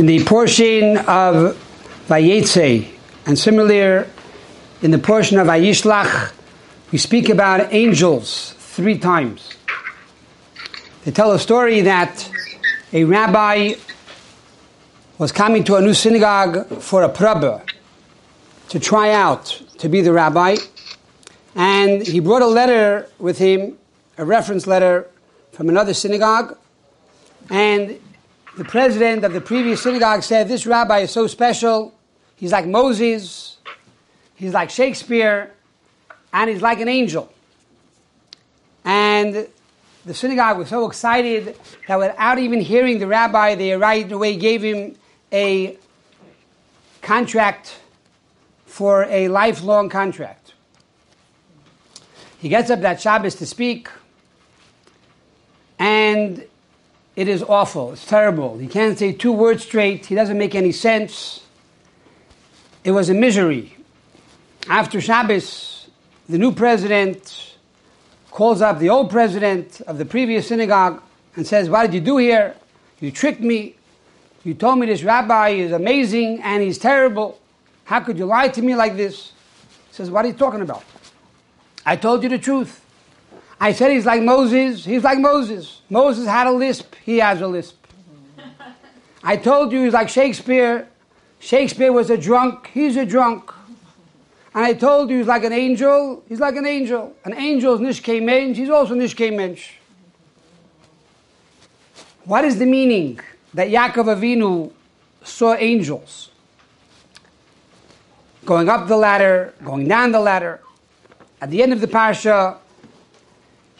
in the portion of Vayetze, and similar in the portion of Vayishlach, we speak about angels three times. They tell a story that a rabbi was coming to a new synagogue for a prabba to try out to be the rabbi, and he brought a letter with him, a reference letter from another synagogue, and the president of the previous synagogue said, This rabbi is so special. He's like Moses, he's like Shakespeare, and he's like an angel. And the synagogue was so excited that without even hearing the rabbi, they right away gave him a contract for a lifelong contract. He gets up that Shabbos to speak, and it is awful. It's terrible. He can't say two words straight. He doesn't make any sense. It was a misery. After Shabbos, the new president calls up the old president of the previous synagogue and says, What did you do here? You tricked me. You told me this rabbi is amazing and he's terrible. How could you lie to me like this? He says, What are you talking about? I told you the truth. I said he's like Moses. He's like Moses. Moses had a lisp. He has a lisp. I told you he's like Shakespeare. Shakespeare was a drunk. He's a drunk. And I told you he's like an angel. He's like an angel. An angel is nishkei mensch. He's also nishkei mensch. What is the meaning that Yaakov Avinu saw angels? Going up the ladder, going down the ladder. At the end of the parsha,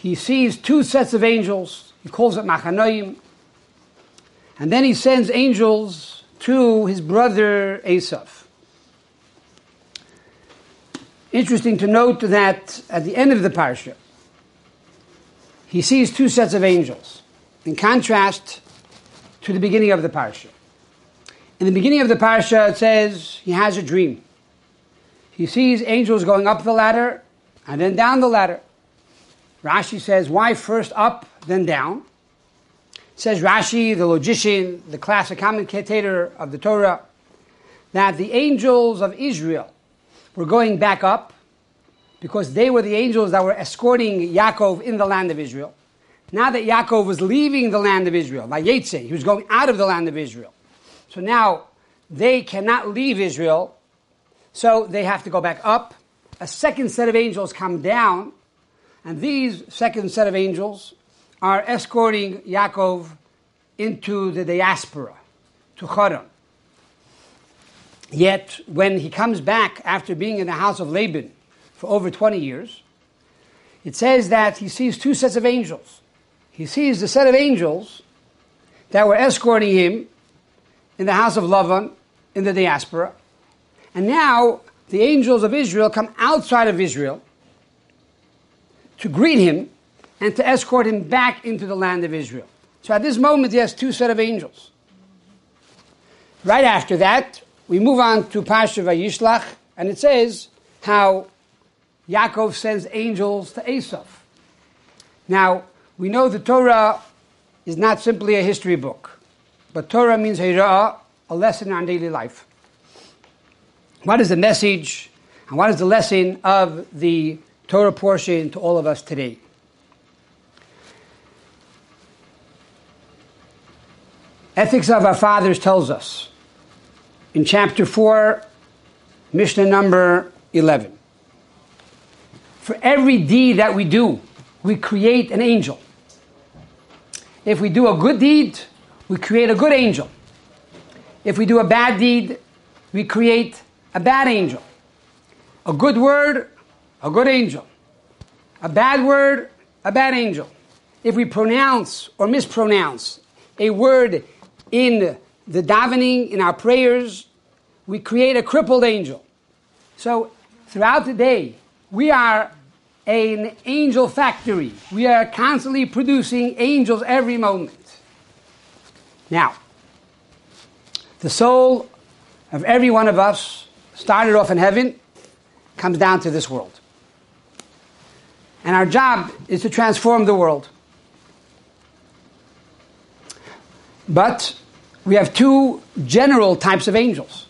he sees two sets of angels. He calls it Machanoim. And then he sends angels to his brother Esav. Interesting to note that at the end of the parsha, he sees two sets of angels, in contrast to the beginning of the parsha. In the beginning of the parsha, it says he has a dream. He sees angels going up the ladder and then down the ladder. Rashi says, why first up, then down? Says Rashi, the logician, the classic commentator of the Torah, that the angels of Israel were going back up because they were the angels that were escorting Yaakov in the land of Israel. Now that Yaakov was leaving the land of Israel, Vayetze, he was going out of the land of Israel. So now they cannot leave Israel, so they have to go back up. A second set of angels come down and these second set of angels are escorting Yaakov into the diaspora, to Haran. Yet, when he comes back after being in the house of Laban for over 20 years, it says that he sees two sets of angels. He sees the set of angels that were escorting him in the house of Lavan in the diaspora. And now the angels of Israel come outside of Israel to greet him and to escort him back into the land of Israel. So at this moment, he has two set of angels. Right after that, we move on to Pasha Vayishlach, and it says how Yaakov sends angels to Esav. Now, we know the Torah is not simply a history book, but Torah means a lesson on daily life. What is the message and what is the lesson of the Torah portion to all of us today. Ethics of Our Fathers tells us in chapter 4, Mishnah number 11. For every deed that we do, we create an angel. If we do a good deed, we create a good angel. If we do a bad deed, we create a bad angel. A good word, a good angel. A bad word, a bad angel. If we pronounce or mispronounce a word in the davening, in our prayers, we create a crippled angel. So throughout the day, we are an angel factory. We are constantly producing angels every moment. Now, the soul of every one of us started off in heaven, comes down to this world. And our job is to transform the world. But we have two general types of angels.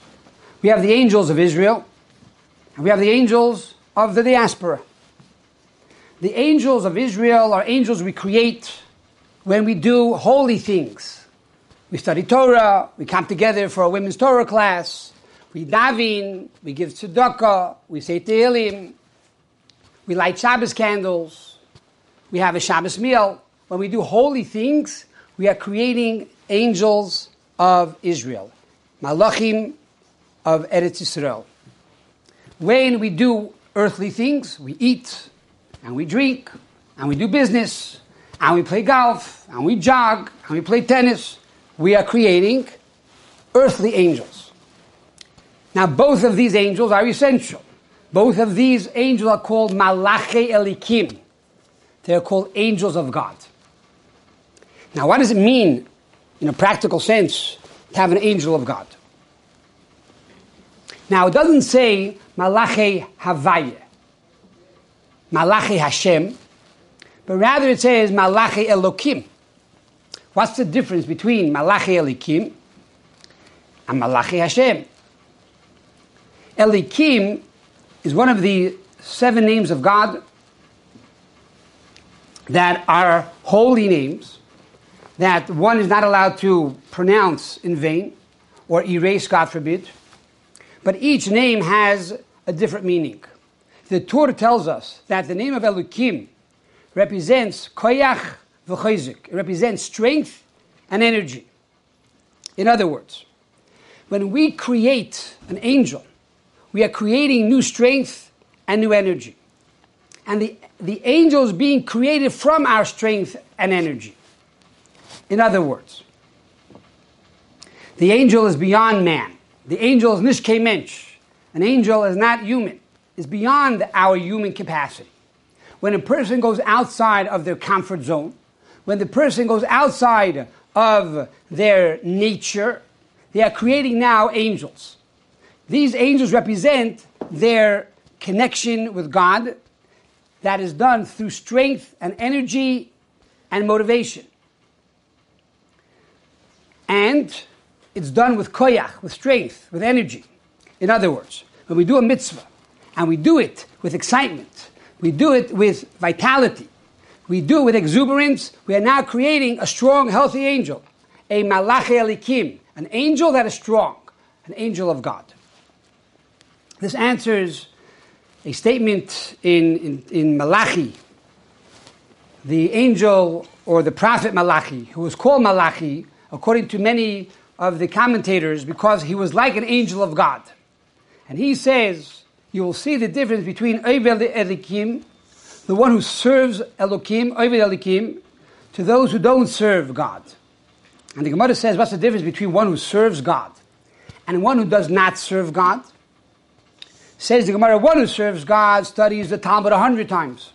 We have the angels of Israel, and we have the angels of the diaspora. The angels of Israel are angels we create when we do holy things. We study Torah, we come together for a women's Torah class, we daven, we give tzedakah, we say Tehillim, we light Shabbos candles, we have a Shabbos meal. When we do holy things, we are creating angels of Israel, Malachim of Eretz Yisrael. When we do earthly things, we eat and we drink and we do business and we play golf and we jog and we play tennis, we are creating earthly angels. Now, both of these angels are essential. Both of these angels are called Malache Elokim. They're called angels of God. Now, what does it mean, in a practical sense, to have an angel of God? Now, it doesn't say Malache Havaya, Malache Hashem, but rather it says Malache Elokim. What's the difference between Malache Elokim and Malache Hashem? Elokim is one of the seven names of God that are holy names that one is not allowed to pronounce in vain or erase, God forbid. But each name has a different meaning. The Torah tells us that the name of Elohim represents koyach v'chayzik. It represents strength and energy. In other words, when we create an angel, we are creating new strength and new energy. And the, the angel is being created from our strength and energy. In other words, the angel is beyond man. The angel is nishke mensch. An angel is not human, is beyond our human capacity. When a person goes outside of their comfort zone, when the person goes outside of their nature, they are creating now angels. These angels represent their connection with God that is done through strength and energy and motivation. And it's done with koyach, with strength, with energy. In other words, when we do a mitzvah and we do it with excitement, we do it with vitality, we do it with exuberance, we are now creating a strong, healthy angel, a malachi elokim, an angel that is strong, an angel of God. This answers a statement in, in, in Malachi. The angel or the prophet Malachi, who was called Malachi, according to many of the commentators, because he was like an angel of God. And he says, you will see the difference between Oved Elokim, the one who serves Elokim, Oved Elokim, to those who don't serve God. And the Gemara says, what's the difference between one who serves God and one who does not serve God? Says the Gemara, one who serves God studies the Talmud a hundred times.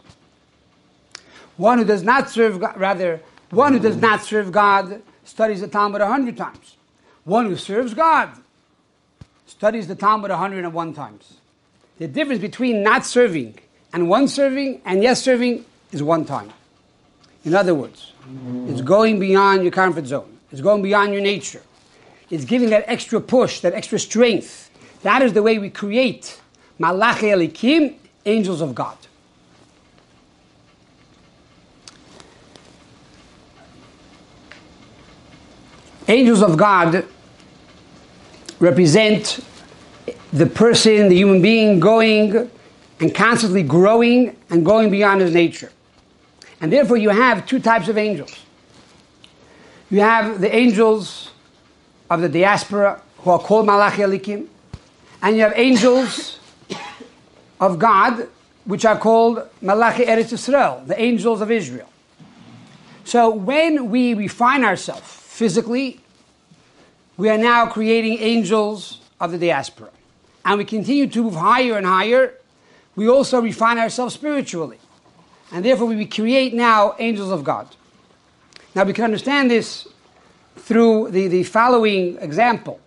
One who does not serve God, rather, one who does not serve God studies the Talmud a hundred times. One who serves God studies the Talmud a hundred and one times. The difference between not serving and one serving and yes serving is one time. In other words, it's going beyond your comfort zone. It's going beyond your nature. It's giving that extra push, that extra strength. That is the way we create Malachi Elokim, angels of God. Angels of God represent the person, the human being, going and constantly growing and going beyond his nature. And therefore, you have two types of angels. You have the angels of the diaspora who are called Malachi Elokim, and you have angels of God, which are called Malachi Eretz Yisrael, the angels of Israel. So when we refine ourselves physically, we are now creating angels of the diaspora. And we continue to move higher and higher. We also refine ourselves spiritually. And therefore, we create now angels of God. Now, we can understand this through the, the following example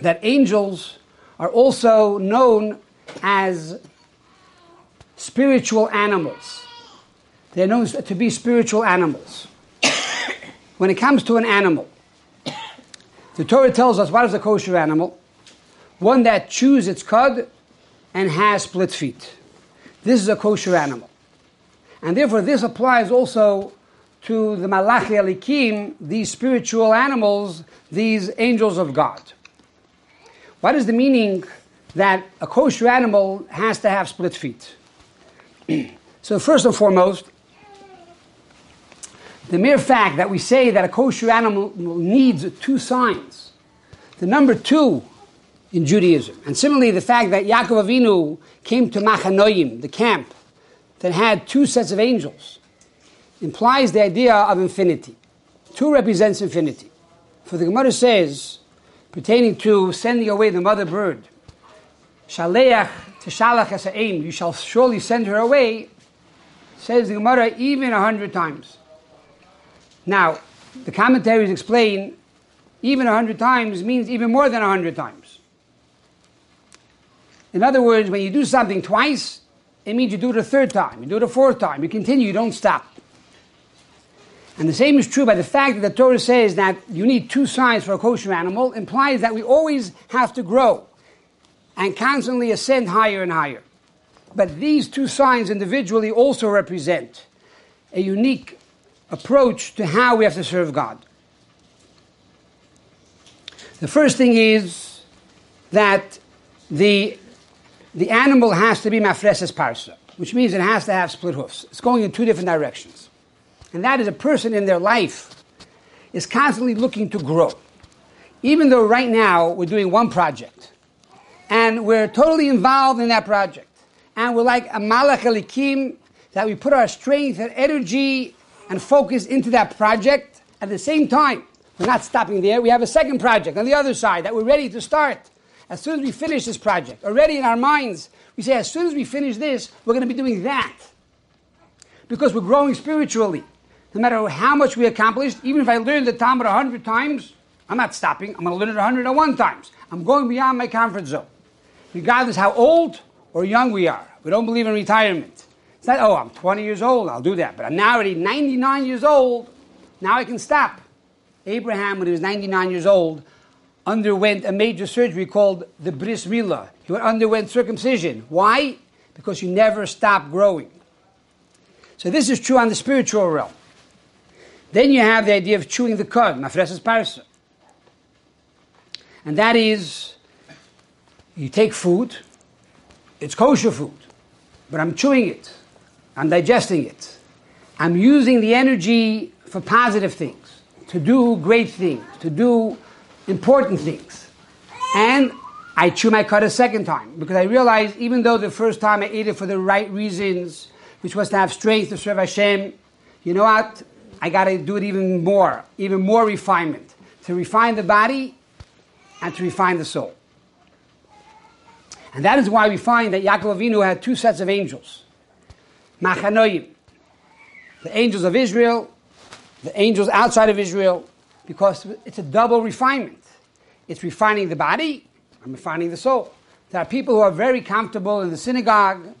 that angels are also known as spiritual animals. They're known to be spiritual animals. when it comes to an animal, The Torah tells us what is a kosher animal? One that chews its cud and has split feet. This is a kosher animal. And therefore, this applies also to the Malachi Elokim, these spiritual animals, these angels of God. What is the meaning that a kosher animal has to have split feet? so, first and foremost, the mere fact that we say that a kosher animal needs two signs, the number two in Judaism, and similarly the fact that Yaakov Avinu came to Machanoim, the camp that had two sets of angels, implies the idea of infinity. Two represents infinity. For the Gemara says, pertaining to sending away the mother bird, Shaleach teshalach as aim, you shall surely send her away, says the Gemara even a hundred times. Now, the commentaries explain even a hundred times means even more than a hundred times. In other words, when you do something twice, it means you do it a third time, you do it a fourth time, you continue, you don't stop. And the same is true by the fact that the Torah says that you need two signs for a kosher animal, implies that we always have to grow and constantly ascend higher and higher. But these two signs individually also represent a unique approach to how we have to serve God. The first thing is that the, the animal has to be mafreses parsa, which means it has to have split hoofs. It's going in two different directions. And that is a person in their life is constantly looking to grow. Even though right now we're doing one project and we're totally involved in that project and we're like a malach elokim that we put our strength and energy and focus into that project at the same time. We're not stopping there. We have a second project on the other side that we're ready to start. As soon as we finish this project, already in our minds, we say, as soon as we finish this, we're going to be doing that. Because we're growing spiritually. No matter how much we accomplished, even if I learned the Talmud a hundred times, I'm not stopping. I'm going to learn it 101 times. I'm going beyond my comfort zone. Regardless how old or young we are. We don't believe in retirement. It's not, oh, I'm 20 years old, I'll do that. But I'm now already 99 years old. Now I can stop. Abraham, when he was 99 years old, underwent a major surgery called the bris milah. He underwent circumcision. Why? Because you never stop growing. So this is true on the spiritual realm. Then you have the idea of chewing the cud, mafreses parsa. And that is, you take food, it's kosher food, but I'm chewing it, I'm digesting it. I'm using the energy for positive things, to do great things, to do important things. And I chew my cud a second time because I realized even though the first time I ate it for the right reasons, which was to have strength to serve Hashem, you know what? I got to do it even more, even more refinement, to refine the body and to refine the soul. And that is why we find that Yaakov Avinu had two sets of angels. Machanoim, the angels of Israel, the angels outside of Israel, because it's a double refinement. It's refining the body and refining the soul. There are people who are very comfortable in the synagogue,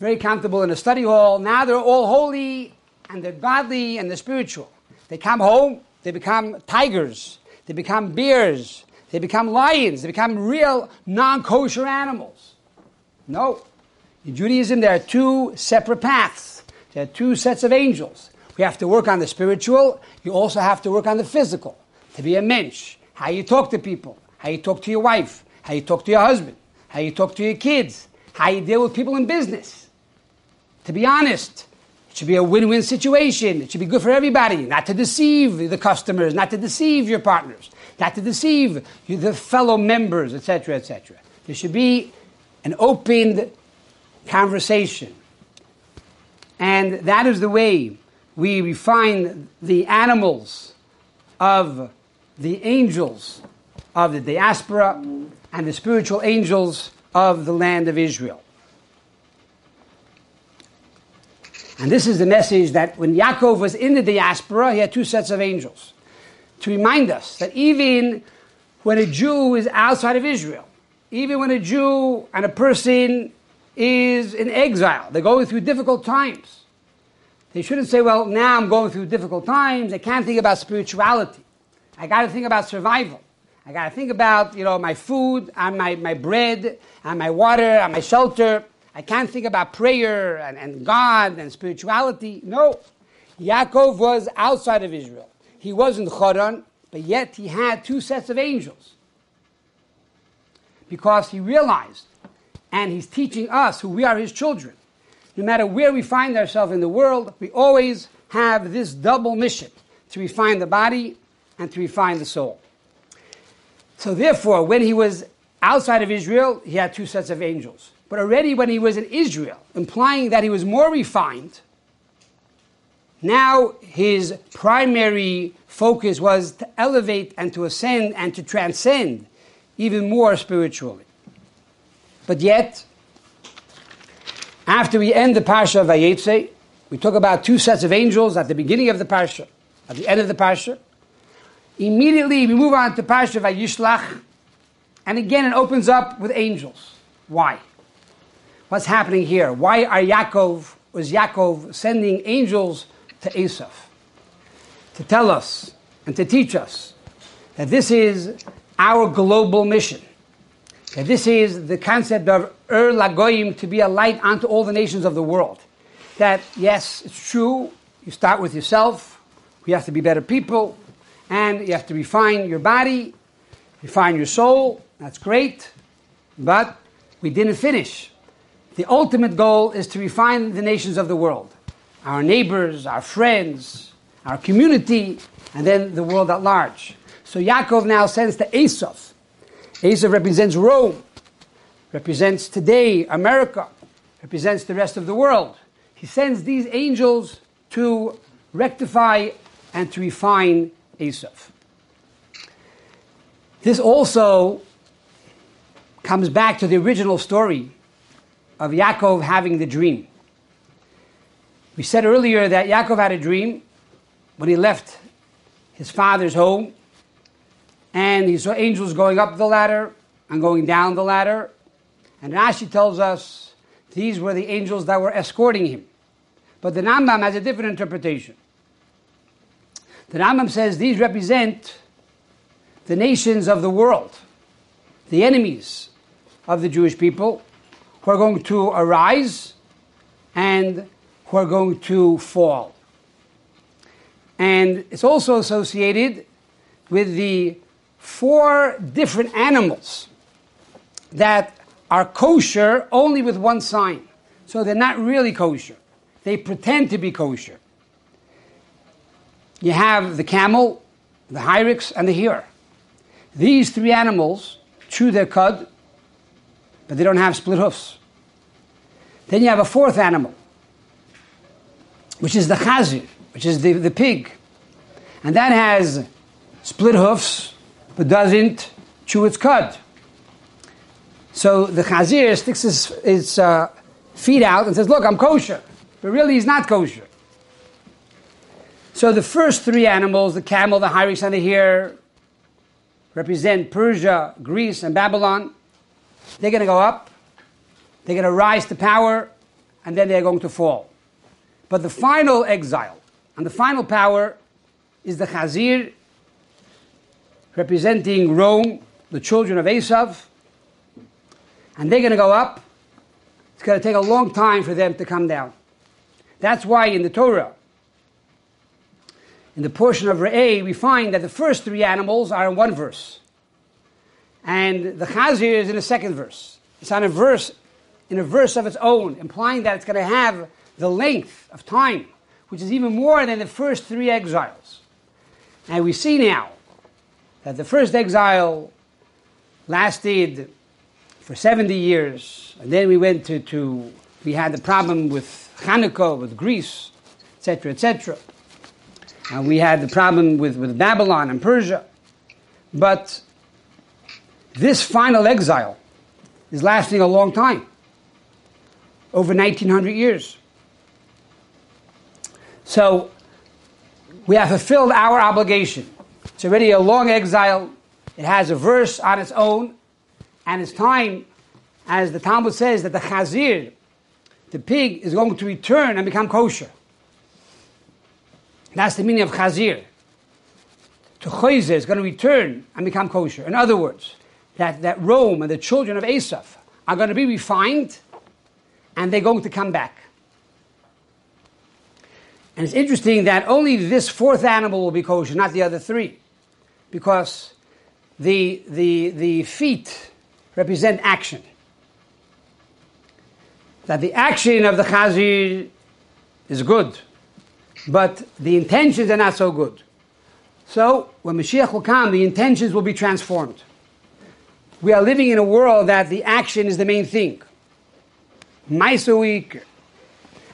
very comfortable in the study hall. Now they're all holy and they're godly and they're spiritual. They come home, they become tigers, they become bears, they become lions, they become real non kosher animals. No. In Judaism, there are two separate paths, there are two sets of angels. We have to work on the spiritual, you also have to work on the physical. To be a mensch, how you talk to people, how you talk to your wife, how you talk to your husband, how you talk to your kids, how you deal with people in business. To be honest, it should be a win-win situation. It should be good for everybody, not to deceive the customers, not to deceive your partners, not to deceive the fellow members, etc., etc. There should be an open conversation. And that is the way we refine the animals of the angels of the diaspora and the spiritual angels of the land of Israel. And this is the message that when Yaakov was in the diaspora, he had two sets of angels to remind us that even when a Jew is outside of Israel, even when a Jew and a person is in exile, they're going through difficult times. They shouldn't say, well, now I'm going through difficult times. I can't think about spirituality. I got to think about survival. I got to think about, you know, my food and my, my bread and my water and my shelter. I can't think about prayer and, and God and spirituality. No. Yaakov was outside of Israel. He was in Choron, but yet he had two sets of angels. Because he realized, and he's teaching us who we are his children. No matter where we find ourselves in the world, we always have this double mission to refine the body and to refine the soul. So, therefore, when he was outside of Israel, he had two sets of angels. But already when he was in Israel, implying that he was more refined, now his primary focus was to elevate and to ascend and to transcend even more spiritually. But yet, after we end the Parsha of Vayetze, we talk about two sets of angels at the beginning of the Parsha, at the end of the Parsha. Immediately we move on to Parsha Vayishlach, and again it opens up with angels. Why? What's happening here? Why are Yaakov, was Yaakov sending angels to Esav? To tell us and to teach us that this is our global mission. That this is the concept of Er Lagoyim to be a light unto all the nations of the world. That, yes, it's true, you start with yourself, we have to be better people, and you have to refine your body, refine your soul. That's great. But we didn't finish. The ultimate goal is to refine the nations of the world our neighbors, our friends, our community, and then the world at large. So Yaakov now sends to Esav. Esav represents Rome, represents today America, represents the rest of the world. He sends these angels to rectify and to refine Esav. This also comes back to the original story of Yaakov having the dream. We said earlier that Yaakov had a dream when he left his father's home and he saw angels going up the ladder and going down the ladder. And Rashi tells us these were the angels that were escorting him. But the Rambam has a different interpretation. The Rambam says these represent the nations of the world, the enemies of the Jewish people, who are going to arise and who are going to fall. And it's also associated with the four different animals that are kosher only with one sign. So they're not really kosher. They pretend to be kosher. You have the camel, the hyrax, and the hare. These three animals chew their cud, but they don't have split hoofs. Then you have a fourth animal, which is the chazir, which is the, the pig. And that has split hoofs, but doesn't chew its cud. So the chazir sticks his, his uh, feet out and says, Look, I'm kosher. But really, he's not kosher. So the first three animals, the camel, the hyrax, and the hare, represent Persia, Greece, and Babylon. They're going to go up, they're going to rise to power, and then they're going to fall. But the final exile and the final power is the Chazir, representing Rome, the children of Esav, and they're going to go up. It's going to take a long time for them to come down. That's why in the Torah, in the portion of Re'eh, we find that the first three animals are in one verse. And the Chazir is in a second verse. It's on a verse, in a verse of its own, implying that it's going to have the length of time, which is even more than the first three exiles. And we see now that the first exile lasted for 70 years, and then we went to, to we had the problem with Hanukkah, with Greece, etc., etc. And we had the problem with, with Babylon and Persia. But this final exile is lasting a long time over 1900 years. So we have fulfilled our obligation. It's already a long exile. It has a verse on its own, and it's time, as the Talmud says, that the chazir, the pig, is going to return and become kosher. That's the meaning of chazir. to Choyze is going to return and become kosher. In other words, that, that Rome and the children of Esav are going to be refined and they're going to come back. And it's interesting that only this fourth animal will be kosher, not the other three, because the, the, the feet represent action. That the action of the chazir is good, but the intentions are not so good. So when Mashiach will come, the intentions will be transformed. We are living in a world that the action is the main thing. Maisa week.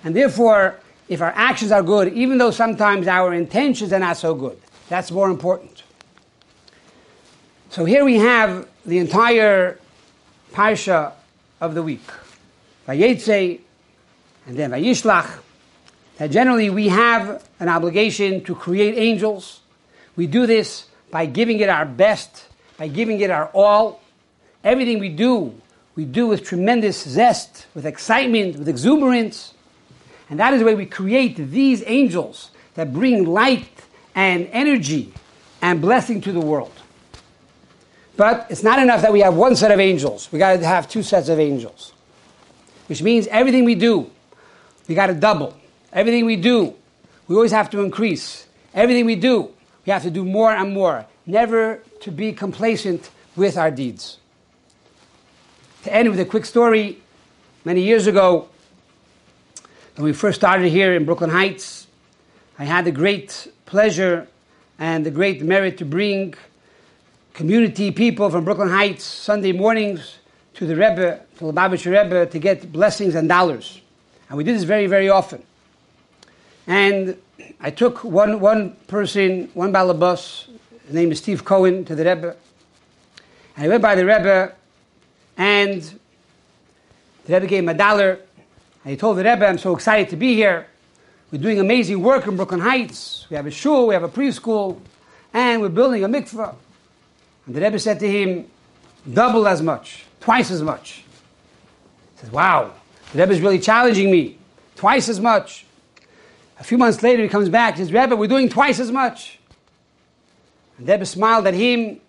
And therefore, if our actions are good, even though sometimes our intentions are not so good, that's more important. So here we have the entire parsha of the week. Vayetze, and then Vayishlach. That generally we have an obligation to create angels. We do this by giving it our best, by giving it our all. Everything we do, we do with tremendous zest, with excitement, with exuberance. And that is the way we create these angels that bring light and energy and blessing to the world. But it's not enough that we have one set of angels. We got to have two sets of angels. Which means everything we do, we got to double. Everything we do, we always have to increase. Everything we do, we have to do more and more. Never to be complacent with our deeds. To end with a quick story, many years ago, when we first started here in Brooklyn Heights, I had the great pleasure and the great merit to bring community people from Brooklyn Heights Sunday mornings to the Rebbe, to the Lubavitcher Rebbe, to get blessings and dollars. And we did this very, very often. And I took one, one person, one balabus, his name is Steve Cohen, to the Rebbe. And I went by the Rebbe and the Rebbe gave him a dollar. And he told the Rebbe, I'm so excited to be here. We're doing amazing work in Brooklyn Heights. We have a shul, we have a preschool, and we're building a mikveh. And the Rebbe said to him, double as much, twice as much. He says, wow, the Rebbe is really challenging me. Twice as much. A few months later, he comes back and says, Rebbe, we're doing twice as much. And the Rebbe smiled at him, and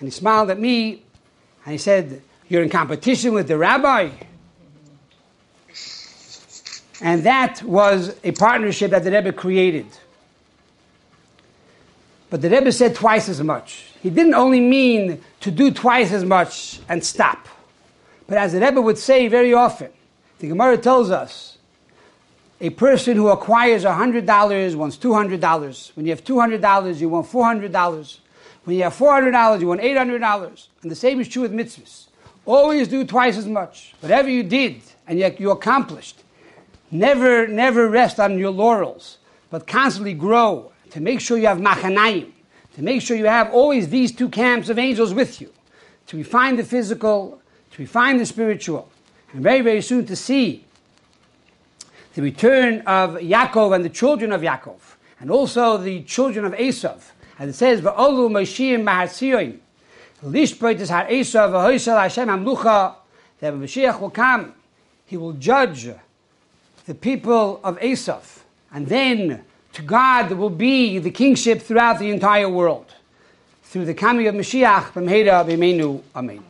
he smiled at me, and he said, you're in competition with the rabbi. And that was a partnership that the Rebbe created. But the Rebbe said twice as much. He didn't only mean to do twice as much and stop. But as the Rebbe would say very often, the Gemara tells us a person who acquires $100 wants $200. When you have $200, you want $400. When you have $400, you want $800. And the same is true with mitzvahs. Always do twice as much. Whatever you did and yet you accomplished, never, never rest on your laurels, but constantly grow to make sure you have machanayim, to make sure you have always these two camps of angels with you, to refine the physical, to refine the spiritual, and very, very soon to see the return of Yaakov and the children of Yaakov, and also the children of Esav. As it says, "Va'olu Moshiim Mahatziyoim," Lishbeit is Har Esav v'Hoisel Hashem Amlucha. That Mashiach will come, he will judge the people of Esav, and then to God will be the kingship throughout the entire world. Through the coming of Mashiach, B'mheira B'meinu, Amen.